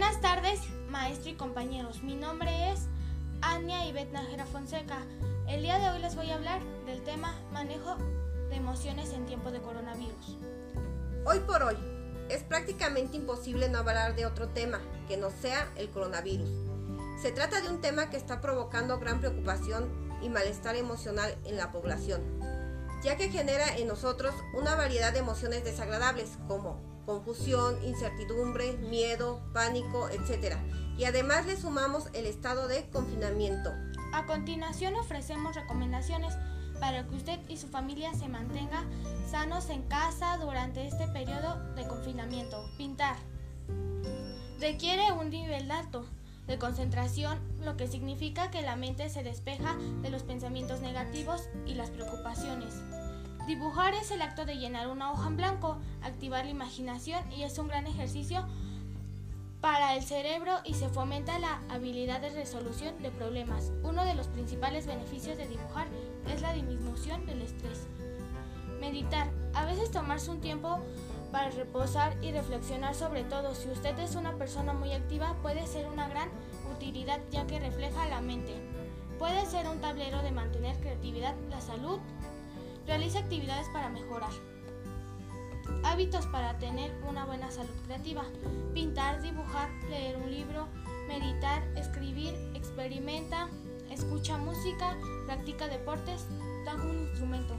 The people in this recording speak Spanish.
Buenas tardes, maestro y compañeros. Mi nombre es Ania Ivette Najera Fonseca. El día de hoy les voy a hablar del tema manejo de emociones en tiempo de coronavirus. Hoy por hoy, es prácticamente imposible no hablar de otro tema que no sea el coronavirus. Se trata de un tema que está provocando gran preocupación y malestar emocional en la población, ya que genera en nosotros una variedad de emociones desagradables como confusión, incertidumbre, miedo, pánico, etc. Y además le sumamos el estado de confinamiento. A continuación ofrecemos recomendaciones para que usted y su familia se mantenga sanos en casa durante este periodo de confinamiento. Pintar. Requiere un nivel alto de concentración, lo que significa que la mente se despeja de los pensamientos negativos y las preocupaciones. Dibujar es el acto de llenar una hoja en blanco, activar la imaginación y es un gran ejercicio para el cerebro y se fomenta la habilidad de resolución de problemas. Uno de los principales beneficios de dibujar es la disminución del estrés. Meditar. A veces tomarse un tiempo para reposar y reflexionar sobre todo. Si usted es una persona muy activa, puede ser una gran utilidad ya que refleja la mente. Puede ser un tablero de mantener creatividad, la salud, Realiza actividades para mejorar. Hábitos para tener una buena salud creativa. Pintar, dibujar, leer un libro, meditar, escribir, experimenta, escucha música, practica deportes, toca un instrumento.